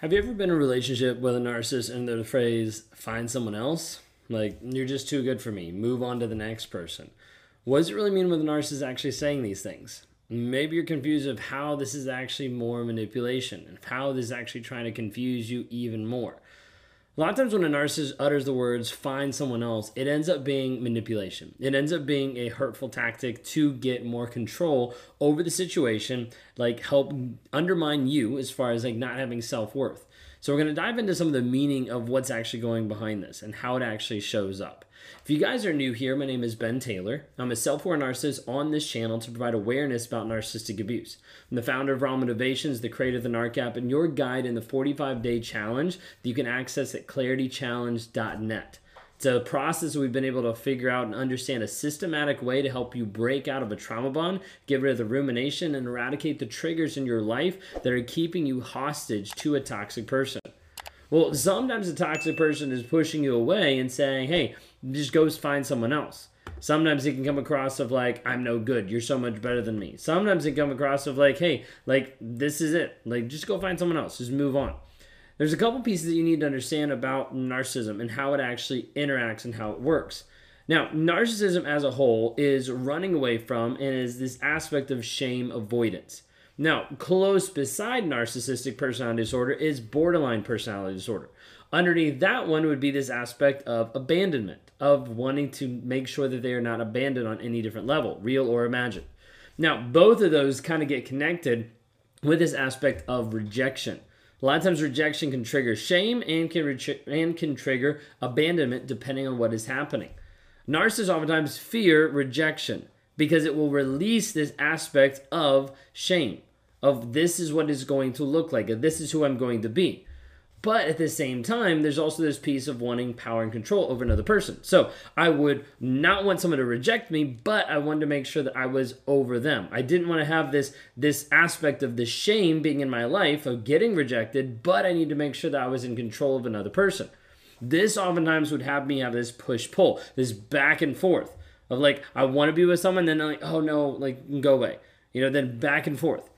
Have you ever been in a relationship with a narcissist and the phrase, find someone else? Like, you're just too good for me, move on to the next person. What does it really mean when the narcissist actually saying these things? Maybe you're confused of how this is actually more manipulation and how this is actually trying to confuse you even more. A lot of times when a narcissist utters the words find someone else, it ends up being manipulation. It ends up being a hurtful tactic to get more control over the situation, like help undermine you as far as like not having self-worth. So we're going to dive into some of the meaning of what's actually going behind this and how it actually shows up. If you guys are new here, my name is Ben Taylor. I'm a self-aware narcissist on this channel to provide awareness about narcissistic abuse. I'm the founder of Raw Motivations, the creator of the NARC app, and your guide in the 45-day challenge that you can access at claritychallenge.net. It's a process we've been able to figure out and understand a systematic way to help you break out of a trauma bond, get rid of the rumination, and eradicate the triggers in your life that are keeping you hostage to a toxic person. Well, sometimes a toxic person is pushing you away and saying, hey, just go find someone else. Sometimes it can come across of like, I'm no good. You're so much better than me. Sometimes it can come across of like, hey, like, this is it. Like, just go find someone else. Just move on. There's a couple pieces that you need to understand about narcissism and how it actually interacts and how it works. Now, narcissism as a whole is running away from and is this aspect of shame avoidance. Now, close beside narcissistic personality disorder is borderline personality disorder. Underneath that one would be this aspect of abandonment, of wanting to make sure that they are not abandoned on any different level, real or imagined. Now, both of those kind of get connected with this aspect of rejection. A lot of times, rejection can trigger shame and can, re- and can trigger abandonment depending on what is happening. Narcissists oftentimes fear rejection because it will release this aspect of shame, of this is what it's going to look like, this is who I'm going to be. But at the same time, there's also this piece of wanting power and control over another person. So I would not want someone to reject me, but I wanted to make sure that I was over them. I didn't want to have this this aspect of the shame being in my life of getting rejected, but I need to make sure that I was in control of another person. This oftentimes would have me have this push pull, this back and forth of like I want to be with someone, then like oh no, like go away, you know, then back and forth.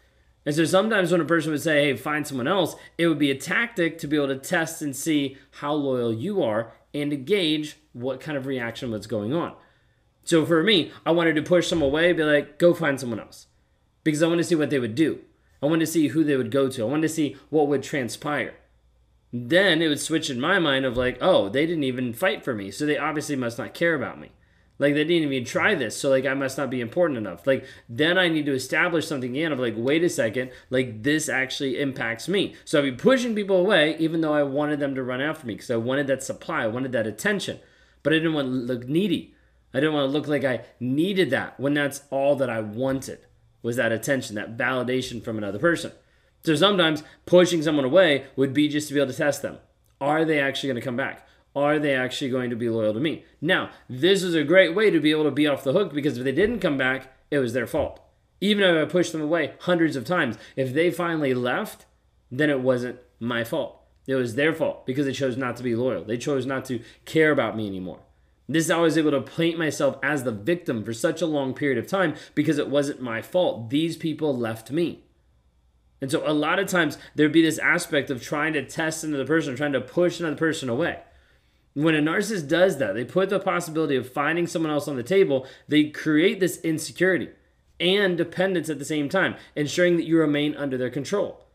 And so sometimes when a person would say, hey, find someone else, it would be a tactic to be able to test and see how loyal you are and to gauge what kind of reaction was going on. So for me, I wanted to push them away, be like, go find someone else. Because I wanted to see what they would do. I wanted to see who they would go to. I wanted to see what would transpire. Then it would switch in my mind of like, oh, they didn't even fight for me. So they obviously must not care about me. Like they didn't even try this, so like I must not be important enough. Like then I need to establish something again of like, wait a second, like this actually impacts me. So I'd be pushing people away, even though I wanted them to run after me because I wanted that supply, I wanted that attention, but I didn't want to look needy. I didn't want to look like I needed that when that's all that I wanted was that attention, that validation from another person. So sometimes pushing someone away would be just to be able to test them. Are they actually going to come back? Are they actually going to be loyal to me? Now, this is a great way to be able to be off the hook because if they didn't come back, it was their fault. Even if I pushed them away hundreds of times, if they finally left, then it wasn't my fault. It was their fault because they chose not to be loyal. They chose not to care about me anymore. This is how I was able to paint myself as the victim for such a long period of time because it wasn't my fault. These people left me. And so a lot of times there'd be this aspect of trying to test another person, trying to push another person away. When a narcissist does that, they put the possibility of finding someone else on the table, they create this insecurity and dependence at the same time, ensuring that you remain under their control.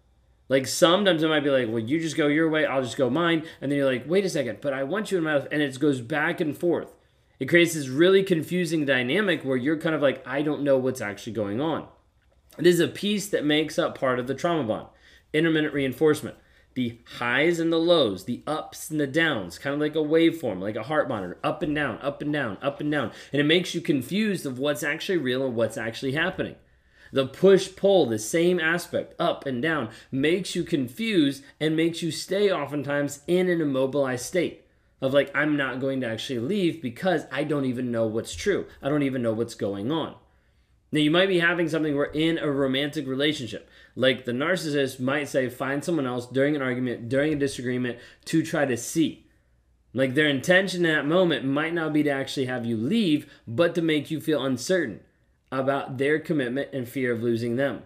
Like sometimes it might be like, well, you just go your way, I'll just go mine. And then you're like, wait a second, but I want you in my life. And it goes back and forth. It creates this really confusing dynamic where you're kind of like, I don't know what's actually going on. It is a piece that makes up part of the trauma bond, intermittent reinforcement the highs and the lows, the ups and the downs, kind of like a waveform, like a heart monitor, up and down, up and down, up and down. And it makes you confused of what's actually real and what's actually happening. The push pull, the same aspect, up and down, makes you confused and makes you stay oftentimes in an immobilized state of like, I'm not going to actually leave because I don't even know what's true. I don't even know what's going on. Now, you might be having something where in a romantic relationship, like the narcissist might say, find someone else during an argument, during a disagreement to try to see. Like their intention in that moment might not be to actually have you leave, but to make you feel uncertain about their commitment and fear of losing them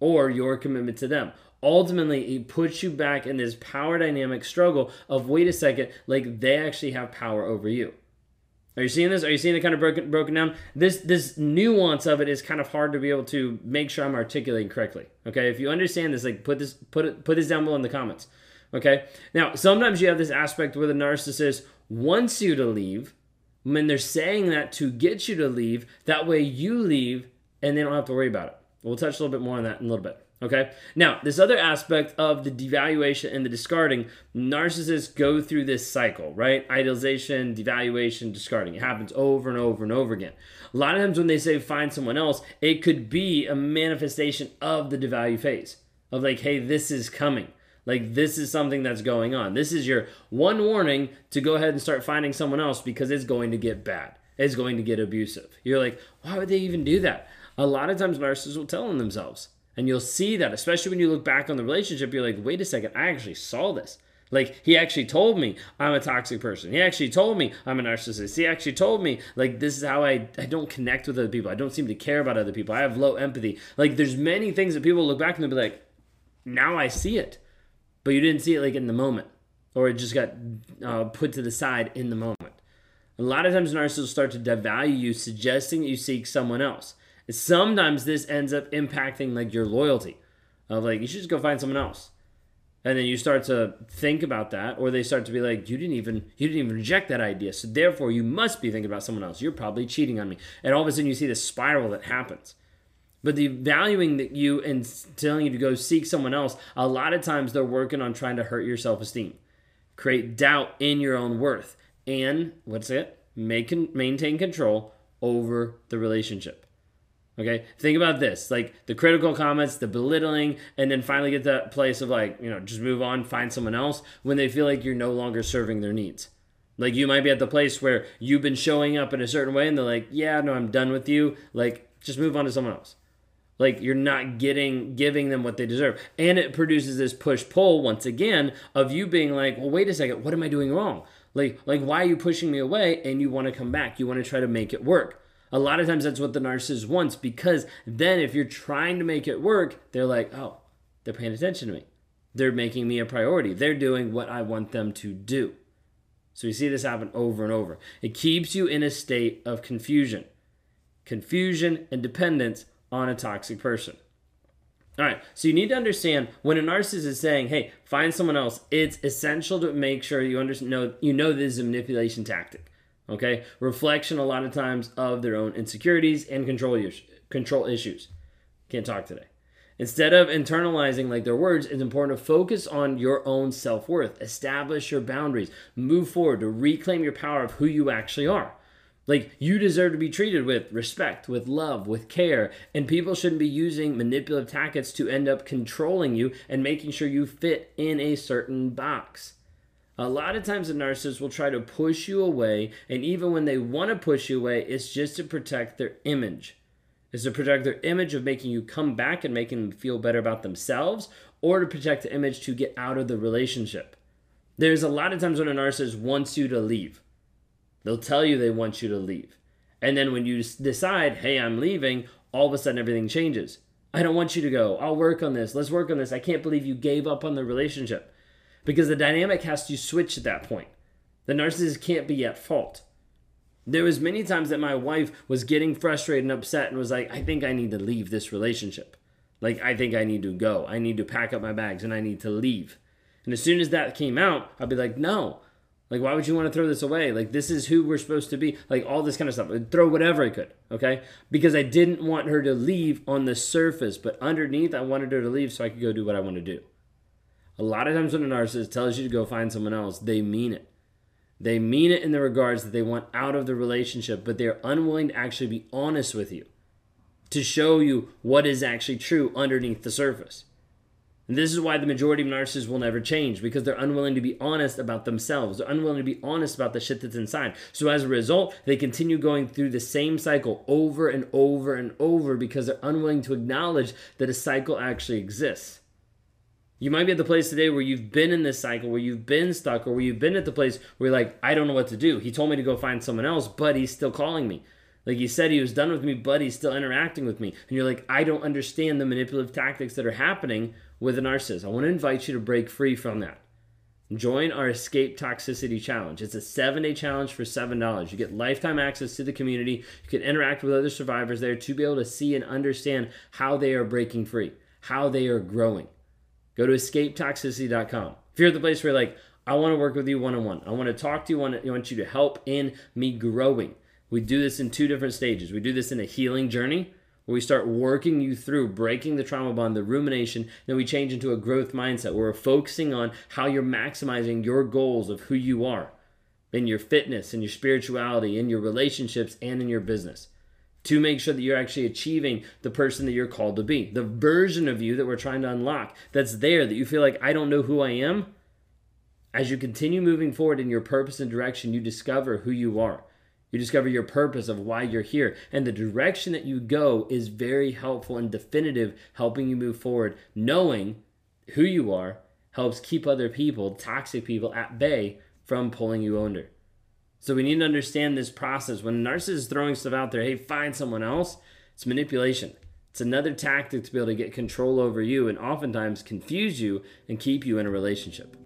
or your commitment to them. ultimately it puts you back in this power dynamic struggle of wait a second, like they actually have power over you. Are you seeing this? Are you seeing it kind of broken broken down? This this nuance of it is kind of hard to be able to make sure I'm articulating correctly. Okay, if you understand this, like put this put it put this down below in the comments. Okay. Now sometimes you have this aspect where the narcissist wants you to leave when they're saying that to get you to leave. That way you leave and they don't have to worry about it. We'll touch a little bit more on that in a little bit. Okay. Now, this other aspect of the devaluation and the discarding, narcissists go through this cycle, right? Idealization, devaluation, discarding. It happens over and over and over again. A lot of times when they say find someone else, it could be a manifestation of the devalue phase of like, hey, this is coming. Like, this is something that's going on. This is your one warning to go ahead and start finding someone else because it's going to get bad. It's going to get abusive. You're like, why would they even do that? A lot of times narcissists will tell on themselves and you'll see that, especially when you look back on the relationship, you're like, wait a second, I actually saw this. Like, he actually told me I'm a toxic person. He actually told me I'm a narcissist. He actually told me, like, this is how I, I don't connect with other people. I don't seem to care about other people. I have low empathy. Like, there's many things that people look back and they'll be like, now I see it. But you didn't see it, like, in the moment. Or it just got uh, put to the side in the moment. A lot of times narcissists start to devalue you, suggesting that you seek someone else. Sometimes this ends up impacting like your loyalty of like you should just go find someone else. And then you start to think about that, or they start to be like, you didn't even you didn't even reject that idea. So therefore you must be thinking about someone else. You're probably cheating on me. And all of a sudden you see this spiral that happens. But the valuing that you and telling you to go seek someone else, a lot of times they're working on trying to hurt your self-esteem. Create doubt in your own worth. And what's it? Make maintain control over the relationship. Okay, think about this like the critical comments, the belittling, and then finally get that place of like, you know, just move on, find someone else when they feel like you're no longer serving their needs. Like you might be at the place where you've been showing up in a certain way and they're like, yeah, no, I'm done with you. Like, just move on to someone else. Like you're not getting giving them what they deserve. And it produces this push pull once again of you being like, well, wait a second, what am I doing wrong? Like, like why are you pushing me away? And you want to come back. You want to try to make it work. A lot of times that's what the narcissist wants because then if you're trying to make it work, they're like, oh, they're paying attention to me. They're making me a priority. They're doing what I want them to do. So you see this happen over and over. It keeps you in a state of confusion, confusion and dependence on a toxic person. All right, so you need to understand when a narcissist is saying, "Hey, find someone else." It's essential to make sure you understand, know, you know this is a manipulation tactic. Okay, reflection a lot of times of their own insecurities and control control issues. Can't talk today. Instead of internalizing like their words, it's important to focus on your own self worth, establish your boundaries, move forward to reclaim your power of who you actually are. Like, you deserve to be treated with respect, with love, with care, and people shouldn't be using manipulative tactics to end up controlling you and making sure you fit in a certain box. A lot of times the narcissist will try to push you away, and even when they want to push you away, it's just to protect their image. It's to protect their image of making you come back and making them feel better about themselves, or to protect the image to get out of the relationship. There's a lot of times when a narcissist wants you to leave. They'll tell you they want you to leave. And then when you decide, hey, I'm leaving, all of a sudden everything changes. I don't want you to go. I'll work on this. Let's work on this. I can't believe you gave up on the relationship because the dynamic has to switch at that point. The narcissist can't be at fault. There was many times that my wife was getting frustrated and upset and was like, "I think I need to leave this relationship. Like I think I need to go. I need to pack up my bags and I need to leave." And as soon as that came out, I'd be like, "No. Like why would you want to throw this away? Like this is who we're supposed to be. Like all this kind of stuff. I'd throw whatever I could, okay? Because I didn't want her to leave on the surface, but underneath I wanted her to leave so I could go do what I want to do. A lot of times when a narcissist tells you to go find someone else, they mean it. They mean it in the regards that they want out of the relationship, but they're unwilling to actually be honest with you to show you what is actually true underneath the surface. And this is why the majority of narcissists will never change because they're unwilling to be honest about themselves. They're unwilling to be honest about the shit that's inside. So as a result, they continue going through the same cycle over and over and over because they're unwilling to acknowledge that a cycle actually exists. You might be at the place today where you've been in this cycle, where you've been stuck, or where you've been at the place where you're like, I don't know what to do. He told me to go find someone else, but he's still calling me. Like he said he was done with me, but he's still interacting with me. And you're like, I don't understand the manipulative tactics that are happening with a narcissist, I want to invite you to break free from that. Join our Escape Toxicity Challenge. It's a seven day challenge for $7. You get lifetime access to the community. You can interact with other survivors there to be able to see and understand how they are breaking free, how they are growing. Go to escapetoxicity.com. If you're at the place where like, I want to work with you one on one, I want to talk to you, I want you to help in me growing. We do this in two different stages. We do this in a healing journey where we start working you through breaking the trauma bond, the rumination, then we change into a growth mindset where we're focusing on how you're maximizing your goals of who you are in your fitness, in your spirituality, in your relationships, and in your business to make sure that you're actually achieving the person that you're called to be. The version of you that we're trying to unlock that's there that you feel like I don't know who I am. As you continue moving forward in your purpose and direction, you discover who you are. You discover your purpose of why you're here. And the direction that you go is very helpful and definitive, helping you move forward. Knowing who you are helps keep other people, toxic people, at bay from pulling you under. So we need to understand this process. When a narcissist is throwing stuff out there, hey, find someone else, it's manipulation. It's another tactic to be able to get control over you and oftentimes confuse you and keep you in a relationship.